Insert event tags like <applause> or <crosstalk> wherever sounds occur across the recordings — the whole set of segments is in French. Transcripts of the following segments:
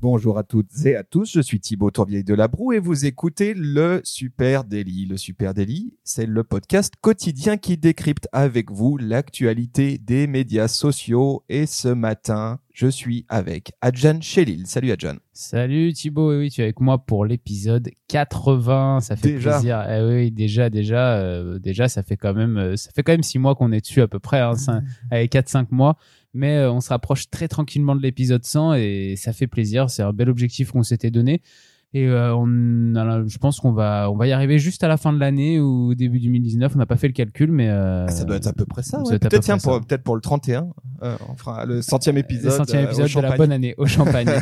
Bonjour à toutes et à tous, je suis Thibaut Tourvieille de Labroue et vous écoutez le Super Daily. Le Super Daily, c'est le podcast quotidien qui décrypte avec vous l'actualité des médias sociaux. Et ce matin, je suis avec Adjan Chelil. Salut Adjan. Salut Thibaut, oui, tu es avec moi pour l'épisode 80. Ça fait Déjà plaisir. Eh oui, déjà, déjà, euh, déjà, ça fait quand même, euh, ça fait quand même six mois qu'on est dessus à peu près, hein, cinq- <laughs> avec 4-5 mois. Mais euh, on se rapproche très tranquillement de l'épisode 100 et ça fait plaisir. C'est un bel objectif qu'on s'était donné. Et euh, on, je pense qu'on va, on va y arriver juste à la fin de l'année ou au début 2019. On n'a pas fait le calcul, mais euh, Ah, ça doit être à peu près ça. ouais. Peut-être pour, le 31, euh, on fera le centième épisode. le centième épisode de la bonne année au champagne. <laughs>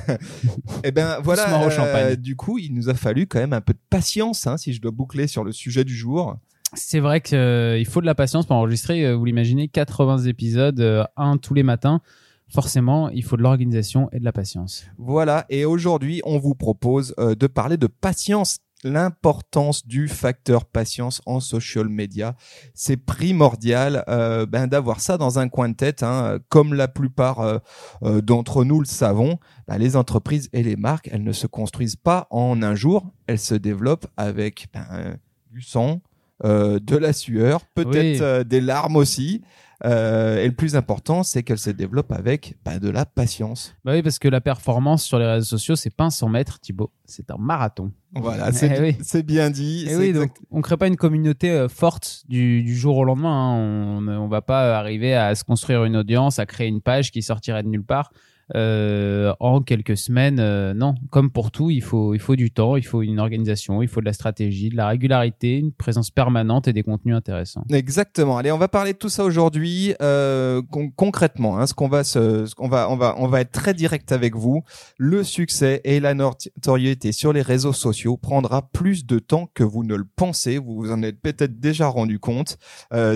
Eh ben voilà, au champagne. du coup, il nous a fallu quand même un peu de patience, hein, si je dois boucler sur le sujet du jour. C'est vrai qu'il faut de la patience pour enregistrer, euh, vous l'imaginez, 80 épisodes, euh, un tous les matins. Forcément, il faut de l'organisation et de la patience. Voilà, et aujourd'hui, on vous propose euh, de parler de patience, l'importance du facteur patience en social media. C'est primordial euh, ben, d'avoir ça dans un coin de tête, hein. comme la plupart euh, euh, d'entre nous le savons. ben, les entreprises et les marques, elles ne se construisent pas en un jour, elles se développent avec ben, du sang, euh, de la sueur, peut-être Oui. euh, des larmes aussi. Euh, et le plus important, c'est qu'elles se développent avec ben, de la patience. Bah oui, parce que la performance sur les réseaux sociaux, c'est pas un 100 mètres, Thibaut. C'est un marathon. Voilà, c'est Eh oui. c'est bien dit. C'est oui, exact- donc on crée pas une communauté forte du, du jour au lendemain. hein. On, on va pas arriver à se construire une audience, à créer une page qui sortirait de nulle part euh, en quelques semaines. euh, non, comme pour tout, il faut, il faut du temps, il faut une organisation, il faut de la stratégie, de la régularité, une présence permanente et des contenus intéressants. Exactement. Allez, on va parler de tout ça aujourd'hui euh, con- concrètement. Hein, ce qu'on va, se, ce va, on va, on va être très direct avec vous. Le succès et la notoriété sur les réseaux sociaux prendra plus de temps que vous ne le pensez. Vous vous en êtes peut-être déjà rendu compte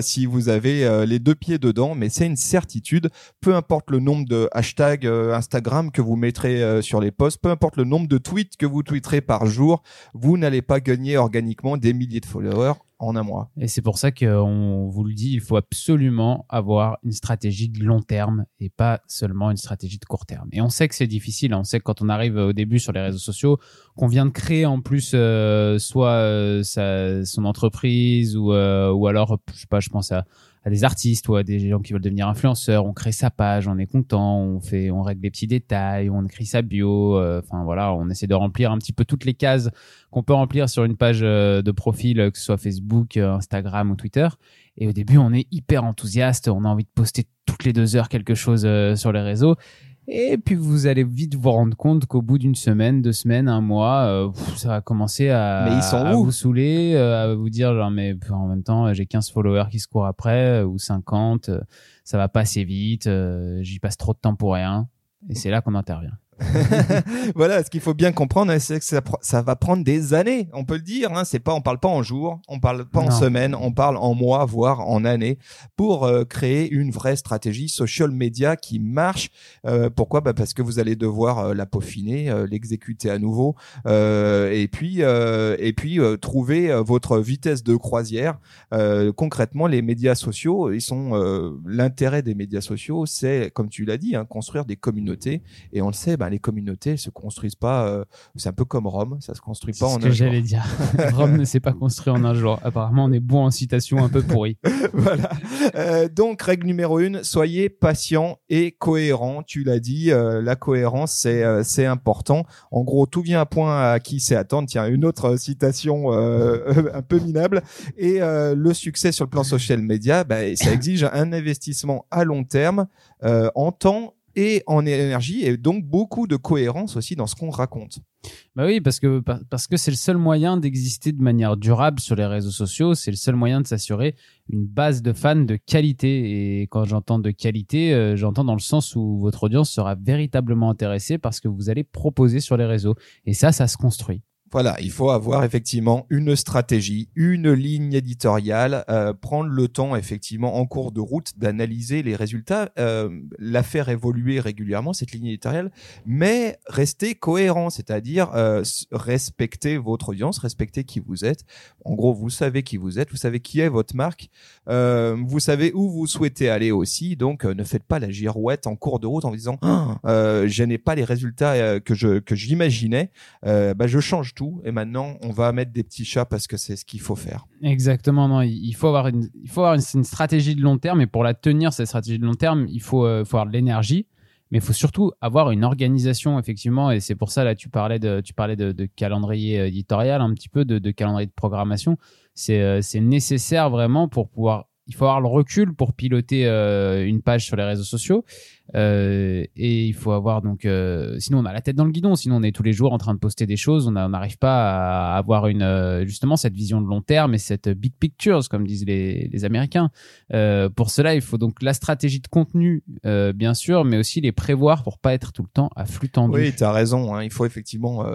si vous avez les deux pieds dedans, mais c'est une certitude. Peu importe le nombre de hashtags Instagram que vous mettrez euh, sur les posts, peu importe le nombre de tweets que vous tweeterez par jour, vous n'allez pas gagner organiquement des milliers de followers en un mois. Et c'est pour ça qu'on vous le dit, il faut absolument avoir une stratégie de long terme et pas seulement une stratégie de court terme. Et on sait que c'est difficile. hein. On sait que quand on arrive au début sur les réseaux sociaux, qu'on vient de créer en plus euh, soit euh, son entreprise ou, euh, ou alors, je sais pas, je pense à, à des artistes ou à des gens qui veulent devenir influenceurs. On crée sa page, on est content, on fait, on règle les petits détails, on écrit sa bio. euh, Enfin voilà, on essaie de remplir un petit peu toutes les cases qu'on peut remplir sur une page euh, de profil, euh, que ce soit Facebook, Instagram ou Twitter. Et au début, on est hyper enthousiaste, on a envie de poster toutes les deux heures quelque chose sur les réseaux. Et puis vous allez vite vous rendre compte qu'au bout d'une semaine, deux semaines, un mois, euh, pff, ça va commencer à, Mais ils sont à vous saouler, euh, à vous dire genre mais en même temps j'ai 15 followers qui se courent après euh, ou 50, euh, ça va pas assez vite, j'y passe trop de temps pour rien. Et c'est là qu'on intervient. <laughs> voilà, ce qu'il faut bien comprendre, c'est que ça, va prendre des années. On peut le dire. Hein, c'est pas, on parle pas en jours, on parle pas en semaines, on parle en mois, voire en années, pour euh, créer une vraie stratégie social media qui marche. Euh, pourquoi? Bah Parce que vous allez devoir euh, la peaufiner, euh, l'exécuter à nouveau, euh, et puis euh, et puis euh, trouver votre vitesse de croisière. Euh, concrètement, les médias sociaux, ils sont euh, l'intérêt des médias sociaux, c'est comme tu l'as dit, hein, construire des communautés. Et on le sait, ben, les communautés elles se construisent pas. euh, c'est un peu comme Rome, ça se construit pas en un jour. j'allais dire. <laughs> <laughs> Rome ne s'est pas construit en un jour. Apparemment, on est bon en citation un peu pourri. <laughs> voilà. Euh, donc règle numéro une, soyez patient et cohérent. Tu l'as dit, euh, la cohérence c'est c'est important. En gros, tout vient à point à qui c'est attendre. Tiens, une autre citation un peu minable. Et le succès sur le plan social media, bah, ça exige un investissement à long terme en temps et en énergie et donc beaucoup de cohérence aussi dans ce qu'on raconte. Bah oui, parce que par- parce que c'est le seul moyen d'exister de manière durable sur les réseaux sociaux. C'est le seul moyen de s'assurer une base de fans de qualité. Et quand j'entends de qualité, euh, j'entends dans le sens où votre audience sera véritablement intéressée par ce que vous allez proposer sur les réseaux. Et ça, ça se construit. Voilà, il faut avoir effectivement une stratégie, une ligne éditoriale, euh, prendre le temps effectivement en cours de route d'analyser les résultats, euh, la faire évoluer régulièrement cette ligne éditoriale, mais rester cohérent, c'est-à-dire euh, respecter votre audience, respecter qui vous êtes. En gros, vous savez qui vous êtes, vous savez qui est votre marque, euh, vous savez où vous souhaitez aller aussi, donc euh, ne faites pas la girouette en cours de route en disant ah, euh, je n'ai pas les résultats que je que j'imaginais, euh, bah, je change tout et maintenant on va mettre des petits chats parce que c'est ce qu'il faut faire. Exactement, non, il faut avoir une, stratégie de long terme. Et pour la tenir cette stratégie de long terme, il faut, euh, faut avoir de l'énergie, mais il faut surtout avoir une organisation effectivement. Et c'est pour ça là tu parlais de, calendrier euh, éditorial un petit peu de, calendrier de programmation, c'est, euh, c'est nécessaire vraiment pour pouvoir il faut avoir le recul pour piloter une page sur les réseaux sociaux euh, et il faut avoir donc euh, sinon on a la tête dans le guidon sinon on est tous les jours en train de poster des choses on n'arrive pas à avoir une euh, justement cette vision de long terme et cette big pictures comme disent les, les américains Euh, pour cela il faut donc la stratégie de contenu euh, bien sûr mais aussi les prévoir pour pas être tout le temps à flux tendu Oui, tu as raison. hein. Il faut effectivement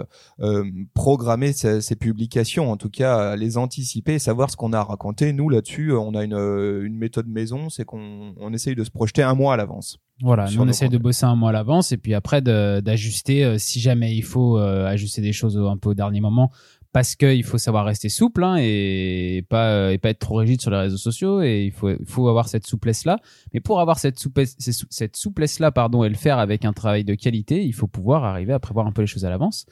programmer ces, ces publications, en tout cas les anticiper, savoir ce qu'on a raconté. Nous là-dessus, on a une, une méthode maison, c'est qu'on on essaye de se projeter un mois à l'avance. Voilà, nous on essaie de bosser un mois à l'avance et puis après d'ajuster euh, si jamais il faut euh, ajuster des choses un peu au dernier moment parce qu'il faut savoir rester souple hein, et pas euh, et pas être trop rigide sur les réseaux sociaux et il faut faut avoir cette souplesse là. Mais pour avoir cette souplesse cette souplesse là pardon et le faire avec un travail de qualité, il faut pouvoir arriver à prévoir un peu les choses à l'avance.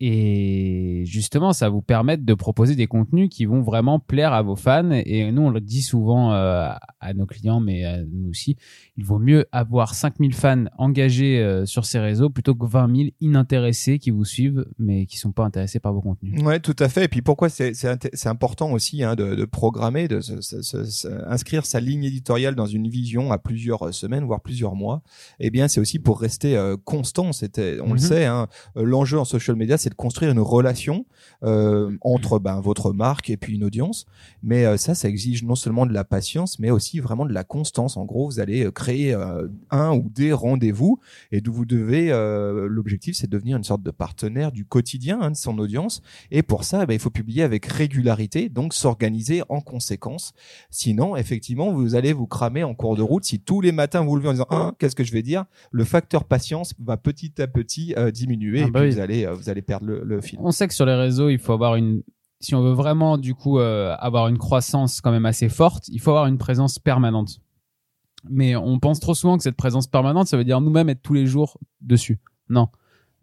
Et justement, ça vous permettre de proposer des contenus qui vont vraiment plaire à vos fans. Et nous, on le dit souvent euh, à nos clients, mais à nous aussi, il vaut mieux avoir 5000 fans engagés euh, sur ces réseaux plutôt que 20 000 inintéressés qui vous suivent, mais qui sont pas intéressés par vos contenus. Ouais, tout à fait. Et puis pourquoi c'est important aussi hein, de, de programmer, de se- se- se- se- inscrire sa ligne éditoriale dans une vision à plusieurs semaines, voire plusieurs mois. Eh bien, c'est aussi pour rester euh, constant. C'était, on le Mhm. sait, hein, euh, l'enjeu en social media, c'est de construire une relation euh, entre ben, votre marque et puis une audience. Mais euh, ça, ça exige non seulement de la patience, mais aussi vraiment de la constance. En gros, vous allez euh, créer euh, un ou des rendez-vous et vous devez. L'objectif, c'est de devenir une sorte de partenaire du quotidien hein, de son audience. Et pour ça, ben, il faut publier avec régularité, donc s'organiser en conséquence. Sinon, effectivement, vous allez vous cramer en cours de route. Si tous les matins vous levez en disant ah, qu'est-ce que je vais dire, le facteur patience va petit à petit diminuer Ah et bah puis oui. vous allez vous allez perdre On sait que sur les réseaux, il faut avoir une, si on veut vraiment du coup euh, avoir une croissance quand même assez forte, il faut avoir une présence permanente. Mais on pense trop souvent que cette présence permanente, ça veut dire nous-mêmes être tous les jours dessus. Non.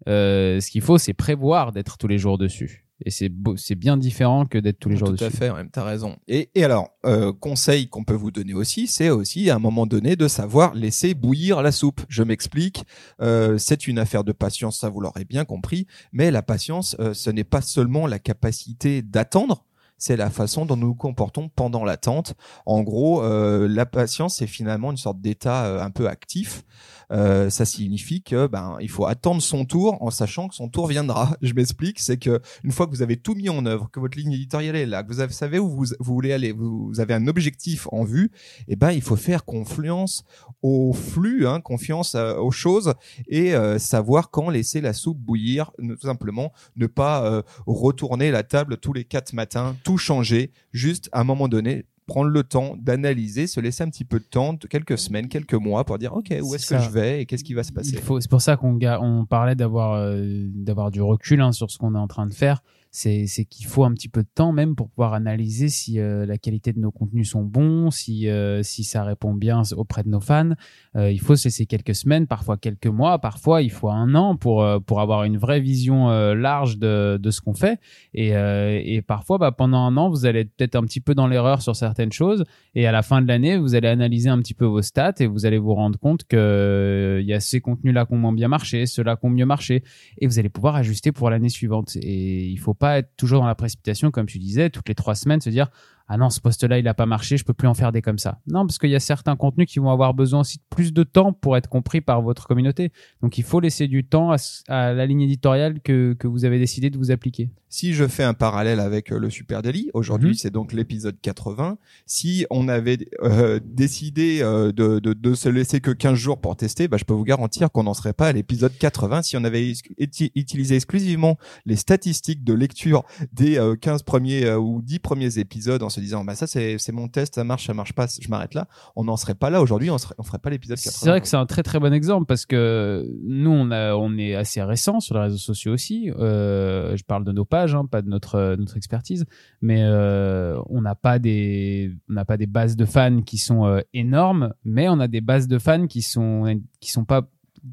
Euh, ce qu'il faut, c'est prévoir d'être tous les jours dessus. Et c'est c'est bien différent que d'être tous les jours Tout dessus. à fait, ouais, t'as raison. Et, et alors, euh, conseil qu'on peut vous donner aussi, c'est aussi à un moment donné de savoir laisser bouillir la soupe. Je m'explique. Euh, c'est une affaire de patience, ça vous l'aurez bien compris. Mais la patience, euh, ce n'est pas seulement la capacité d'attendre. C'est la façon dont nous nous comportons pendant l'attente. En gros, euh, la patience, c'est finalement une sorte d'état euh, un peu actif. Euh, ça signifie que ben il faut attendre son tour en sachant que son tour viendra. <laughs> Je m'explique, c'est que une fois que vous avez tout mis en œuvre, que votre ligne éditoriale est là, que vous avez- savez où vous, vous voulez aller, vous, avez un objectif en vue, eh ben il faut faire confiance au flux, hein, confiance euh, aux choses et euh, savoir quand laisser la soupe bouillir, tout simplement ne pas euh, retourner la table tous les quatre matins, tout changer, juste à un moment donné prendre le temps d'analyser, se laisser un petit peu de temps, quelques semaines, quelques mois pour dire ok où est-ce que je vais et qu'est-ce qui va se passer. C'est pour ça qu'on on parlait d'avoir euh, d'avoir du recul hein, sur ce qu'on est en train de faire. C'est qu'il faut un petit peu de temps même pour pouvoir analyser si euh, la qualité de nos contenus sont bons, si euh, si ça répond bien auprès de nos fans. Euh, il faut se laisser quelques semaines, parfois quelques mois, parfois il faut un an pour pour avoir une vraie vision large de de ce qu'on fait. Et et parfois bah, pendant un an vous allez être peut-être un petit peu dans l'erreur sur certaines choses. Et à la fin de l'année, vous allez analyser un petit peu vos stats et vous allez vous rendre compte que il y a ces contenus-là qui ont moins bien marché, ceux-là qui ont mieux marché, et vous allez pouvoir ajuster pour l'année suivante. Et il faut pas être toujours dans la précipitation, comme tu disais, toutes les trois semaines se dire ah non ce post-là il a pas marché, je peux plus en faire des comme ça. Non parce qu'il y a certains contenus qui vont avoir besoin aussi de plus de temps pour être compris par votre communauté. Donc il faut laisser du temps à, la ligne éditoriale que, que vous avez décidé de vous appliquer. Si je fais un parallèle avec euh, le Super Daily, aujourd'hui mhm. c'est donc l'épisode 80. Si on avait euh, décidé euh, de, de, de, se laisser que 15 jours pour tester, bah, je peux vous garantir qu'on n'en serait pas à l'épisode 80 si on avait utilisé exclusivement les statistiques de lecture des 15 premiers ou 10 premiers épisodes en se disant bah ça c'est mon test, ça marche, ça marche pas, je m'arrête là. On n'en serait pas là aujourd'hui, on, ferait pas l'épisode 80. C'est vrai que c'est un très très bon exemple parce que nous on, a, on est assez récent sur les réseaux sociaux aussi. je parle de nos pages Hein, pas de notre euh, notre expertise, mais euh, on n'a pas des on n'a pas des bases de fans qui sont euh, énormes, mais on a des bases de fans qui sont qui sont pas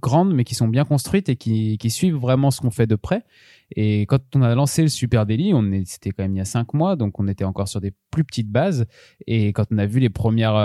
grandes, mais qui sont bien construites et qui, qui suivent vraiment ce qu'on fait de près. Et quand on a lancé le Super Daily, on c'était quand même il y a cinq mois, donc on était encore sur des plus petites bases. Et quand on a vu les premières,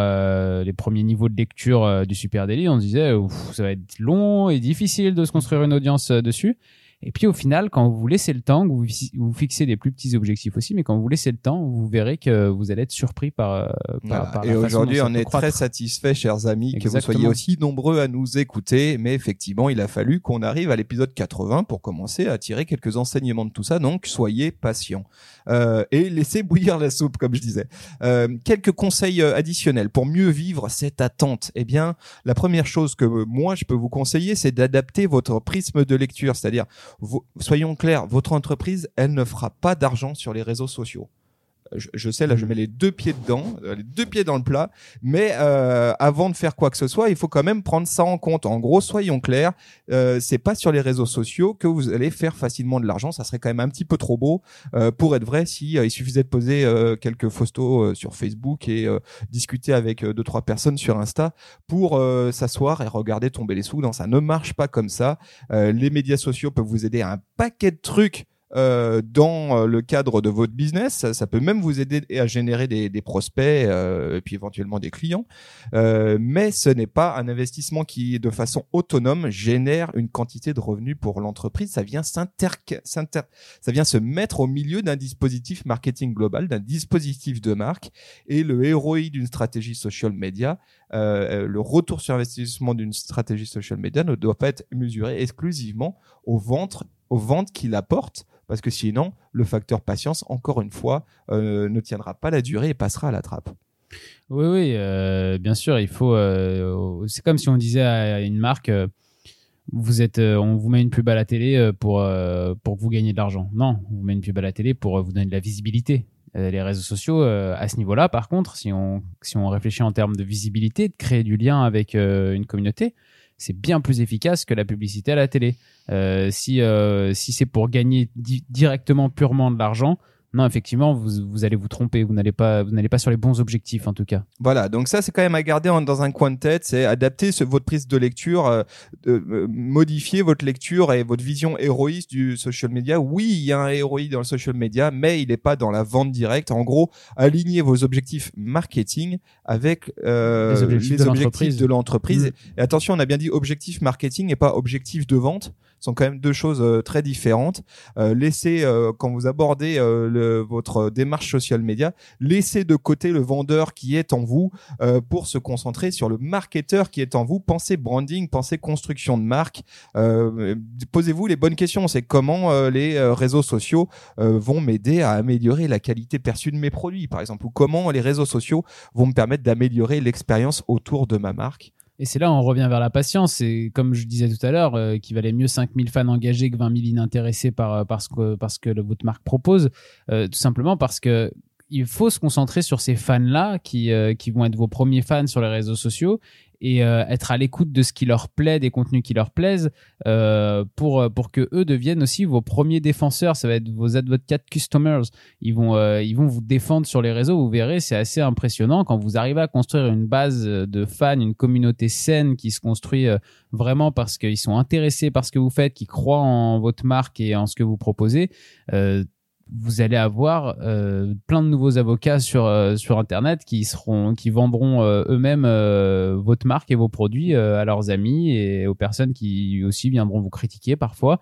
les premiers niveaux de lecture du Super Daily, on se disait, ça va être long et difficile de se construire une audience dessus. Et puis au final, quand vous laissez le temps, vous, vous fixez des plus petits objectifs aussi, mais quand vous laissez le temps, vous verrez que vous allez être surpris par. Euh, par, par et aujourd'hui, on est très satisfait, chers amis, que vous soyez aussi nombreux à nous écouter. Mais effectivement, il a fallu qu'on arrive à l'épisode 80 pour commencer à tirer quelques enseignements de tout ça. Donc, soyez patients euh, et laissez bouillir la soupe, comme je disais. Euh, quelques conseils euh, additionnels pour mieux vivre cette attente. Eh bien, la première chose que moi je peux vous conseiller, c'est d'adapter votre prisme de lecture, c'est-à-dire soyons clairs, votre entreprise, elle ne fera pas d'argent sur les réseaux sociaux je, sais là je mets les deux pieds dedans euh, les deux pieds dans le plat. Mais euh, avant de faire quoi que ce soit il faut quand même prendre ça en compte. En gros soyons clairs euh, c'est pas sur les réseaux sociaux que vous allez faire facilement de l'argent. Ça serait quand même un petit peu trop beau euh, pour être vrai si euh, il suffisait de poser quelques photos sur Facebook et discuter avec deux trois personnes sur Insta pour s'asseoir et regarder tomber les sous. Non ça ne marche pas comme ça. Les médias sociaux peuvent vous aider à un paquet de trucs euh, dans euh, le cadre de votre business. Ça, peut même vous aider à générer des, des prospects euh, et puis éventuellement des clients. Euh, mais ce n'est pas un investissement qui, de façon autonome, génère une quantité de revenus pour l'entreprise. Ça vient s'inter, ça vient se mettre au milieu d'un dispositif marketing global, d'un dispositif de marque. Et le ROI d'une stratégie social media, euh, le retour sur investissement d'une stratégie social media ne doit pas être mesuré exclusivement au ventre aux ventes qu'il apporte, parce que sinon, le facteur patience, encore une fois, euh, ne tiendra pas la durée et passera à la trappe. Oui, oui, euh, bien sûr, il faut. Euh, c'est comme si on disait à une marque, vous êtes, on vous met une pub à la télé pour pour que vous gagnez de l'argent. Non, on vous met une pub à la télé pour vous donner de la visibilité. les réseaux sociaux, à ce niveau-là, par contre, si on si on réfléchit en termes de visibilité, de créer du lien avec une communauté, c'est bien plus efficace que la publicité à la télé. Euh, si euh, si c'est pour gagner directement purement de l'argent, non, effectivement, vous, vous allez vous tromper. Vous n'allez pas, vous n'allez pas sur les bons objectifs, en tout cas. Voilà. Donc ça, c'est quand même à garder dans un coin de tête. C'est adapter votre prise de lecture, euh, euh, modifier votre lecture et votre vision héroïste du social media. Oui, il y a un héroïste dans le social media, mais il n'est pas dans la vente directe. En gros, alignez vos objectifs marketing avec euh, les objectifs, de l'entreprise. Mmh. Et attention, on a bien dit objectif marketing et pas objectif de vente sont quand même deux choses euh, très différentes. Euh, laissez euh, quand vous abordez votre démarche social media, laissez de côté le vendeur qui est en vous pour se concentrer sur le marketeur qui est en vous. Pensez branding, pensez construction de marque. Posez-vous les bonnes questions. C'est comment les réseaux sociaux vont m'aider à améliorer la qualité perçue de mes produits, par exemple, ou comment les réseaux sociaux vont me permettre d'améliorer l'expérience autour de ma marque. Et c'est là où on revient vers la patience. Et comme je disais tout à l'heure, euh, qu'il valait mieux 5000 fans engagés que 20 000 inintéressés par, euh, parce que, parce que votre marque propose. Euh, tout simplement parce que il faut se concentrer sur ces fans-là qui vont être vos premiers fans sur les réseaux sociaux et euh, être à l'écoute de ce qui leur plaît, des contenus qui leur plaisent, euh, pour euh, pour que eux deviennent aussi vos premiers défenseurs. Ça va être vos advocate customers. Ils vont euh, ils vont vous défendre sur les réseaux. Vous verrez, c'est assez impressionnant quand vous arrivez à construire une base de fans, une communauté saine qui se construit vraiment parce qu'ils sont intéressés par ce que vous faites, qui croient en votre marque et en ce que vous proposez. Euh, vous allez avoir euh, plein de nouveaux avocats sur euh, sur internet qui seront qui vendront euh, eux-mêmes votre marque et vos produits à leurs amis et aux personnes qui aussi viendront vous critiquer parfois.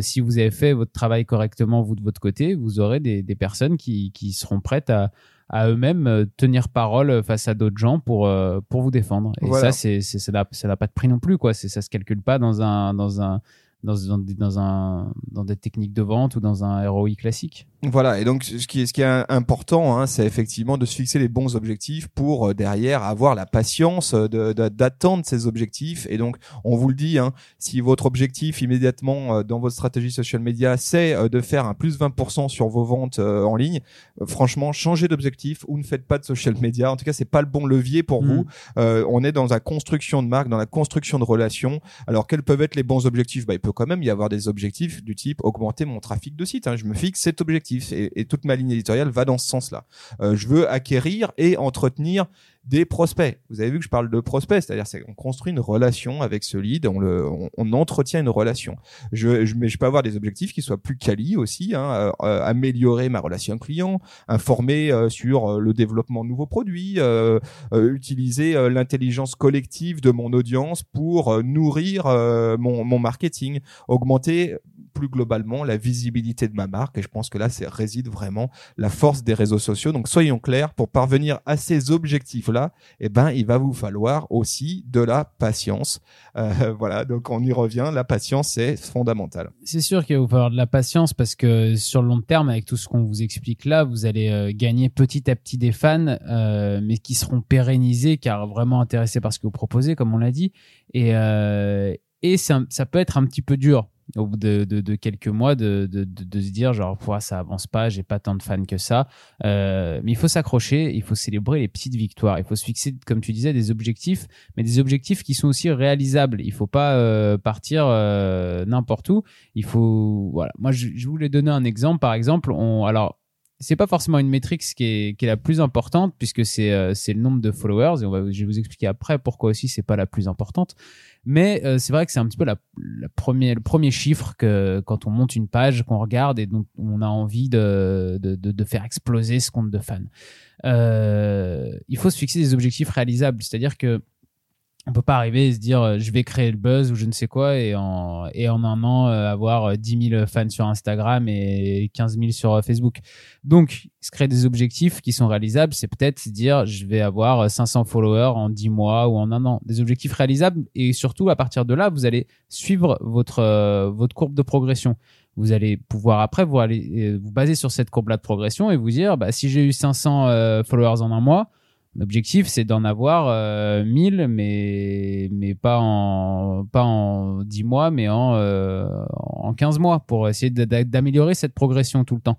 si vous avez fait votre travail correctement vous de votre côté, vous aurez des, des personnes qui qui seront prêtes à à eux-mêmes euh, tenir parole face à d'autres gens pour euh, pour vous défendre. Et Voilà. ça, c'est c'est ça n'a ça n'a pas de prix non plus quoi. C'est ça se calcule pas dans un dans un dans, dans, des- dans un dans des techniques de vente ou dans un ROI classique. Voilà, et donc ce qui est, ce qui est important, hein, c'est effectivement de se fixer les bons objectifs pour euh, derrière avoir la patience euh, d'attendre ces objectifs. Et donc, on vous le dit, hein, si votre objectif immédiatement euh, dans votre stratégie social media, c'est euh, de faire un plus 20% sur vos ventes en ligne, franchement, changez d'objectif ou ne faites pas de social media. En tout cas, c'est pas le bon levier pour Mm. vous. On est dans la construction de marque, dans la construction de relations. Alors, quels peuvent être les bons objectifs? Bah, Il peut quand même y avoir des objectifs du type augmenter mon trafic de site. hein. Je me fixe cet objectif et, toute ma ligne éditoriale va dans ce sens-là. Euh, je veux acquérir et entretenir des prospects. Vous avez vu que je parle de prospects, c'est-à-dire c'est on construit une relation avec ce lead, on le, on, entretient une relation. Je, je, mais je peux avoir des objectifs qui soient plus quali aussi, hein, euh, euh, améliorer ma relation client, informer euh, sur euh, le développement de nouveaux produits, euh, euh, utiliser l'intelligence collective de mon audience pour nourrir mon, mon marketing, augmenter plus globalement la visibilité de ma marque. Et je pense que là, c'est réside vraiment la force des réseaux sociaux. Donc soyons clairs, pour parvenir à ces objectifs-là, eh ben, il va vous falloir aussi de la patience. Euh, <laughs> voilà, donc on y revient. La patience, c'est fondamental. C'est sûr qu'il va vous falloir de la patience parce que sur le long terme, avec tout ce qu'on vous explique là, vous allez euh, gagner petit à petit des fans, euh, mais qui seront pérennisés car vraiment intéressés par ce que vous proposez, comme on l'a dit. Et, euh, et ça, ça peut être un petit peu dur au bout de, de, de quelques mois de, de, se dire genre ça avance pas, j'ai pas tant de fans que ça. Euh, mais il faut s'accrocher, il faut célébrer les petites victoires, il faut se fixer, comme tu disais, des objectifs, mais des objectifs qui sont aussi réalisables. Il faut pas euh, partir euh, n'importe où. Il faut voilà. Moi, je, je voulais donner un exemple. Par exemple, on alors c'est pas forcément une métrique qui est, qui est la plus importante puisque c'est euh, c'est le nombre de followers et on va je vais vous expliquer après pourquoi aussi c'est pas la plus importante mais euh, c'est vrai que c'est un petit peu la, la premier, le premier chiffre que quand on monte une page qu'on regarde et donc on a envie de, de, de, de faire exploser ce compte de fans. Euh, il faut se fixer des objectifs réalisables. C'est à dire que on peut pas arriver et se dire euh, je vais créer le buzz ou je ne sais quoi et en et en un an euh, avoir euh, 10 000 fans sur Instagram et 15 000 sur euh, Facebook. Donc se créer des objectifs qui sont réalisables, c'est peut-être se dire je vais avoir euh, 500 followers en 10 mois ou en un an. Des objectifs réalisables et surtout à partir de là, vous allez suivre votre euh, votre courbe de progression. Vous allez pouvoir après vous aller euh, vous baser sur cette courbe là de progression et vous dire bah si j'ai eu 500 euh, followers en un mois L'objectif, c'est d'en avoir euh, 1000, mais, mais pas, en, pas en 10 mois, mais en, euh, en 15 mois, pour essayer d'améliorer cette progression tout le temps.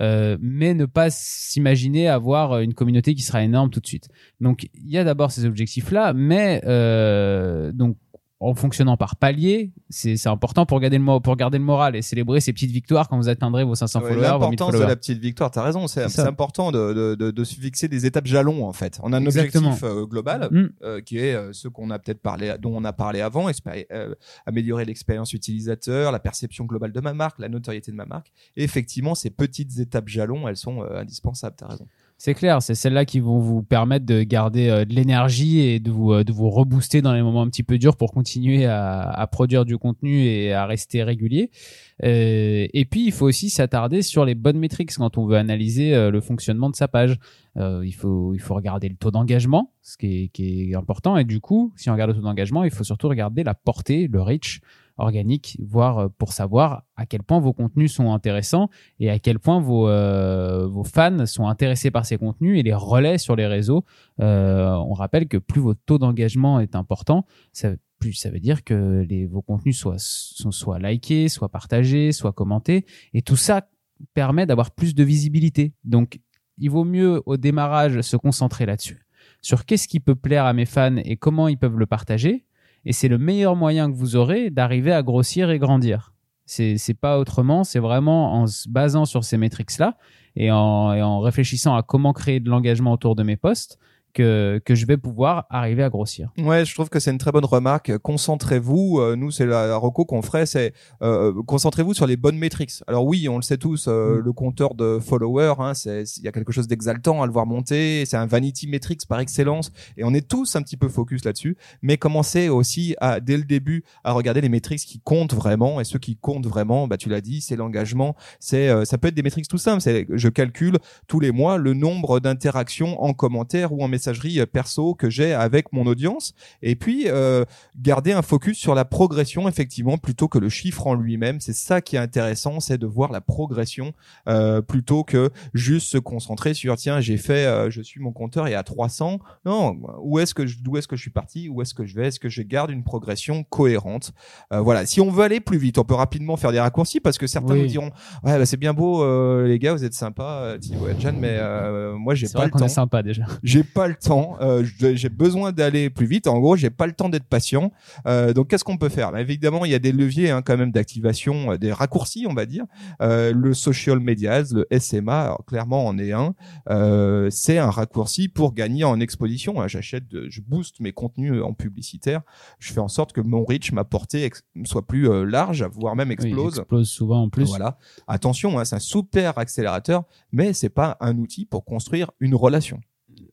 Euh, mais ne pas s'imaginer avoir une communauté qui sera énorme tout de suite. Donc, il y a d'abord ces objectifs-là, mais euh, donc en fonctionnant par palier, c'est important pour garder, le, mo- pour garder le moral et célébrer ces petites victoires quand vous atteindrez vos 500 Ouais, followers, vos 1000 L'importance de la petite victoire, t'as raison, c'est important de, de, de, de se fixer des étapes jalons en fait. On a un Exactement. objectif euh, global Mm. euh, qui est euh, ce qu'on a peut-être parlé, dont on a parlé avant, améliorer l'expérience utilisateur, la perception globale de ma marque, la notoriété de ma marque. Et effectivement, ces petites étapes jalons, elles sont indispensables. T'as raison. C'est clair, c'est celles-là qui vont vous permettre de garder euh, de l'énergie et de vous, euh, de vous rebooster dans les moments un petit peu durs pour continuer à, à produire du contenu et à rester régulier. Euh, et puis, il faut aussi s'attarder sur les bonnes métriques quand on veut analyser euh, le fonctionnement de sa page. Il, faut, il faut regarder le taux d'engagement, ce qui est, qui est important. Et du coup, si on regarde le taux d'engagement, il faut surtout regarder la portée, le reach organique, voir euh, pour savoir à quel point vos contenus sont intéressants et à quel point vos, euh, vos fans sont intéressés par ces contenus et les relais sur les réseaux. Euh, on rappelle que plus votre taux d'engagement est important, ça, plus ça veut dire que les, vos contenus soient, sont soit likés, soit partagés, soit commentés. Et tout ça permet d'avoir plus de visibilité. Donc, il vaut mieux au démarrage se concentrer là-dessus, sur qu'est-ce qui peut plaire à mes fans et comment ils peuvent le partager. Et c'est le meilleur moyen que vous aurez d'arriver à grossir et grandir. C'est pas autrement, c'est vraiment en se basant sur ces métriques-là et en, et en réfléchissant à comment créer de l'engagement autour de mes posts que, que je vais pouvoir arriver à grossir. Ouais, je trouve que c'est une très bonne remarque. Concentrez-vous. euh, nous, c'est la, la reco qu'on ferait, c'est euh, concentrez-vous sur les bonnes métriques. Alors oui, on le sait tous, euh, Mm. le compteur de followers, hein, c'est il y a quelque chose d'exaltant à le voir monter. C'est un vanity metrics par excellence, et on est tous un petit peu focus là-dessus. Mais commencez aussi à dès le début à regarder les métriques qui comptent vraiment, et ceux qui comptent vraiment, bah tu l'as dit, c'est l'engagement. C'est euh, ça peut être des métriques tout simples. C'est je calcule tous les mois le nombre d'interactions en commentaire ou en messagerie euh, perso que j'ai avec mon audience. Et puis euh, garder un focus sur la progression effectivement plutôt que le chiffre en lui-même. C'est ça qui est intéressant c'est de voir la progression euh, plutôt que juste se concentrer sur tiens j'ai fait euh, je suis mon compteur est à 300 non où est-ce que je d'où est-ce que je suis parti? Où est-ce que je vais? Est-ce que je garde une progression cohérente? Euh, voilà. Si on veut aller plus vite on peut rapidement faire des raccourcis parce que certains Oui. nous diront ouais bah, c'est bien beau euh, les gars vous êtes sympas Thibaut et Jan mais moi j'ai C'est pas vrai le qu'on temps. est sympa déjà. j'ai pas le temps, euh, j'ai besoin d'aller plus vite. En gros, j'ai pas le temps d'être patient. Euh, donc, qu'est-ce qu'on peut faire? Bah, Évidemment, il y a des leviers hein, quand même d'activation, euh, des raccourcis, on va dire. Euh, le social medias, le SMA, alors, clairement, en est un. Euh, c'est un raccourci pour gagner en exposition. hein. J'achète, de- je booste mes contenus en publicitaire. Je fais en sorte que mon reach, ma portée soit plus large, voire même Oui, explose. explose souvent en plus. Voilà. Attention, hein, c'est un super accélérateur, mais c'est pas un outil pour construire une relation.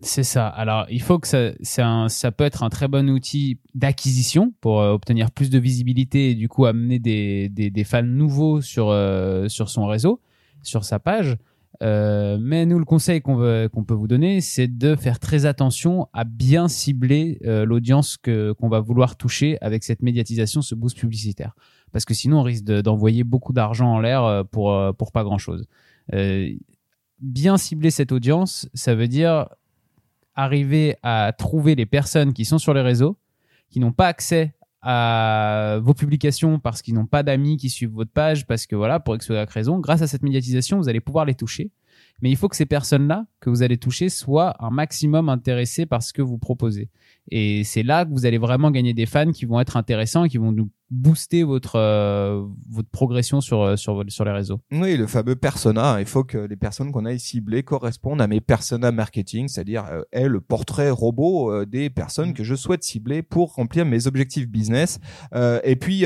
C'est ça. Alors, il faut que ça, un- ça peut être un très bon outil d'acquisition pour euh, obtenir plus de visibilité et du coup amener des, des, des fans nouveaux sur, euh, sur son réseau, sur sa page. Euh, mais nous, le conseil qu'on veut, qu'on peut vous donner, c'est de faire très attention à bien cibler euh, l'audience qu'on va vouloir toucher avec cette médiatisation, ce boost publicitaire. Parce que sinon, on risque de- d'envoyer beaucoup d'argent en l'air euh, pour, pour pas grand-chose. Bien cibler cette audience, ça veut dire arriver à trouver les personnes qui sont sur les réseaux, qui n'ont pas accès à vos publications parce qu'ils n'ont pas d'amis qui suivent votre page, parce que voilà, pour X ou raison, grâce à cette médiatisation, vous allez pouvoir les toucher. Mais il faut que ces personnes-là que vous allez toucher soient un maximum intéressées par ce que vous proposez. Et c'est là que vous allez vraiment gagner des fans qui vont être intéressants et qui vont nous booster votre, euh, votre progression sur, euh, sur, sur les réseaux. Oui, le fameux persona. Il faut que les personnes qu'on aille cibler correspondent à mes persona marketing, c'est-à-dire euh, est le portrait robot euh, des personnes que je souhaite cibler pour remplir mes objectifs business. Et puis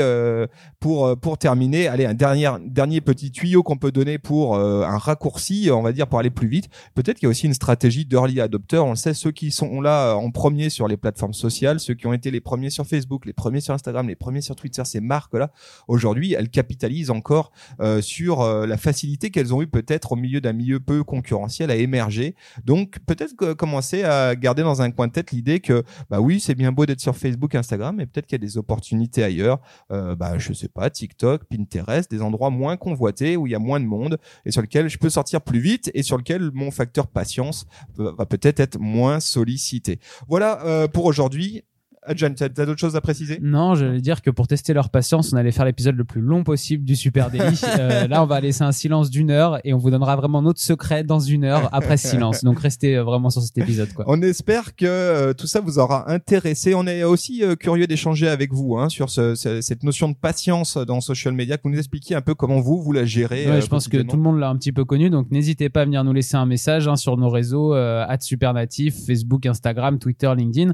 pour pour terminer, allez un dernier dernier petit tuyau qu'on peut donner pour un raccourci, on va dire pour aller plus vite. Peut-être qu'il y a aussi une stratégie d'early adopter. On le sait, ceux qui sont là euh, en premier sur les plateformes sociales, ceux qui ont été les premiers sur Facebook, les premiers sur Instagram, les premiers sur Twitter, ces marques-là, aujourd'hui, elles capitalisent encore euh, sur euh, la facilité qu'elles ont eu peut-être au milieu d'un milieu peu concurrentiel à émerger. Donc peut-être que commencer à garder dans un coin de tête l'idée que bah oui c'est bien beau d'être sur Facebook, Instagram, mais peut-être qu'il y a des opportunités ailleurs. Euh, bah je sais pas TikTok, Pinterest, des endroits moins convoités où il y a moins de monde et sur lesquels je peux sortir plus vite et sur lequel mon facteur patience va peut-être être moins sollicité. Voilà euh, pour aujourd'hui. Adjan, t'as t'as d'autres choses à préciser? Non, j'allais dire que pour tester leur patience, on allait faire l'épisode le plus long possible du Super Daily. <laughs> Euh, là, on va laisser un silence d'une heure et on vous donnera vraiment notre secret dans une heure après ce silence. Donc restez euh, vraiment sur cet épisode, quoi. On espère que euh, tout ça vous aura intéressé. On est aussi euh, curieux d'échanger avec vous hein, sur ce- ce- cette notion de patience dans social media, que vous nous expliquiez un peu comment vous vous la gérez. Ouais, je pense que tout le monde l'a un petit peu connu, donc n'hésitez pas à venir nous laisser un message hein, sur nos réseaux euh, @supernatif, Facebook, Instagram, Twitter, LinkedIn,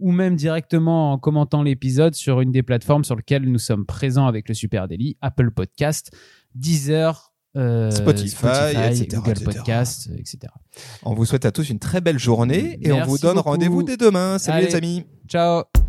ou même directement en commentant l'épisode sur une des plateformes sur lesquelles nous sommes présents avec le Super Daily, Apple Podcast, Deezer. euh, Spotify, etc., Google etc. Podcast, etc. On vous souhaite à tous une très belle journée et on vous donne rendez-vous dès demain. Salut Allez. les amis. Ciao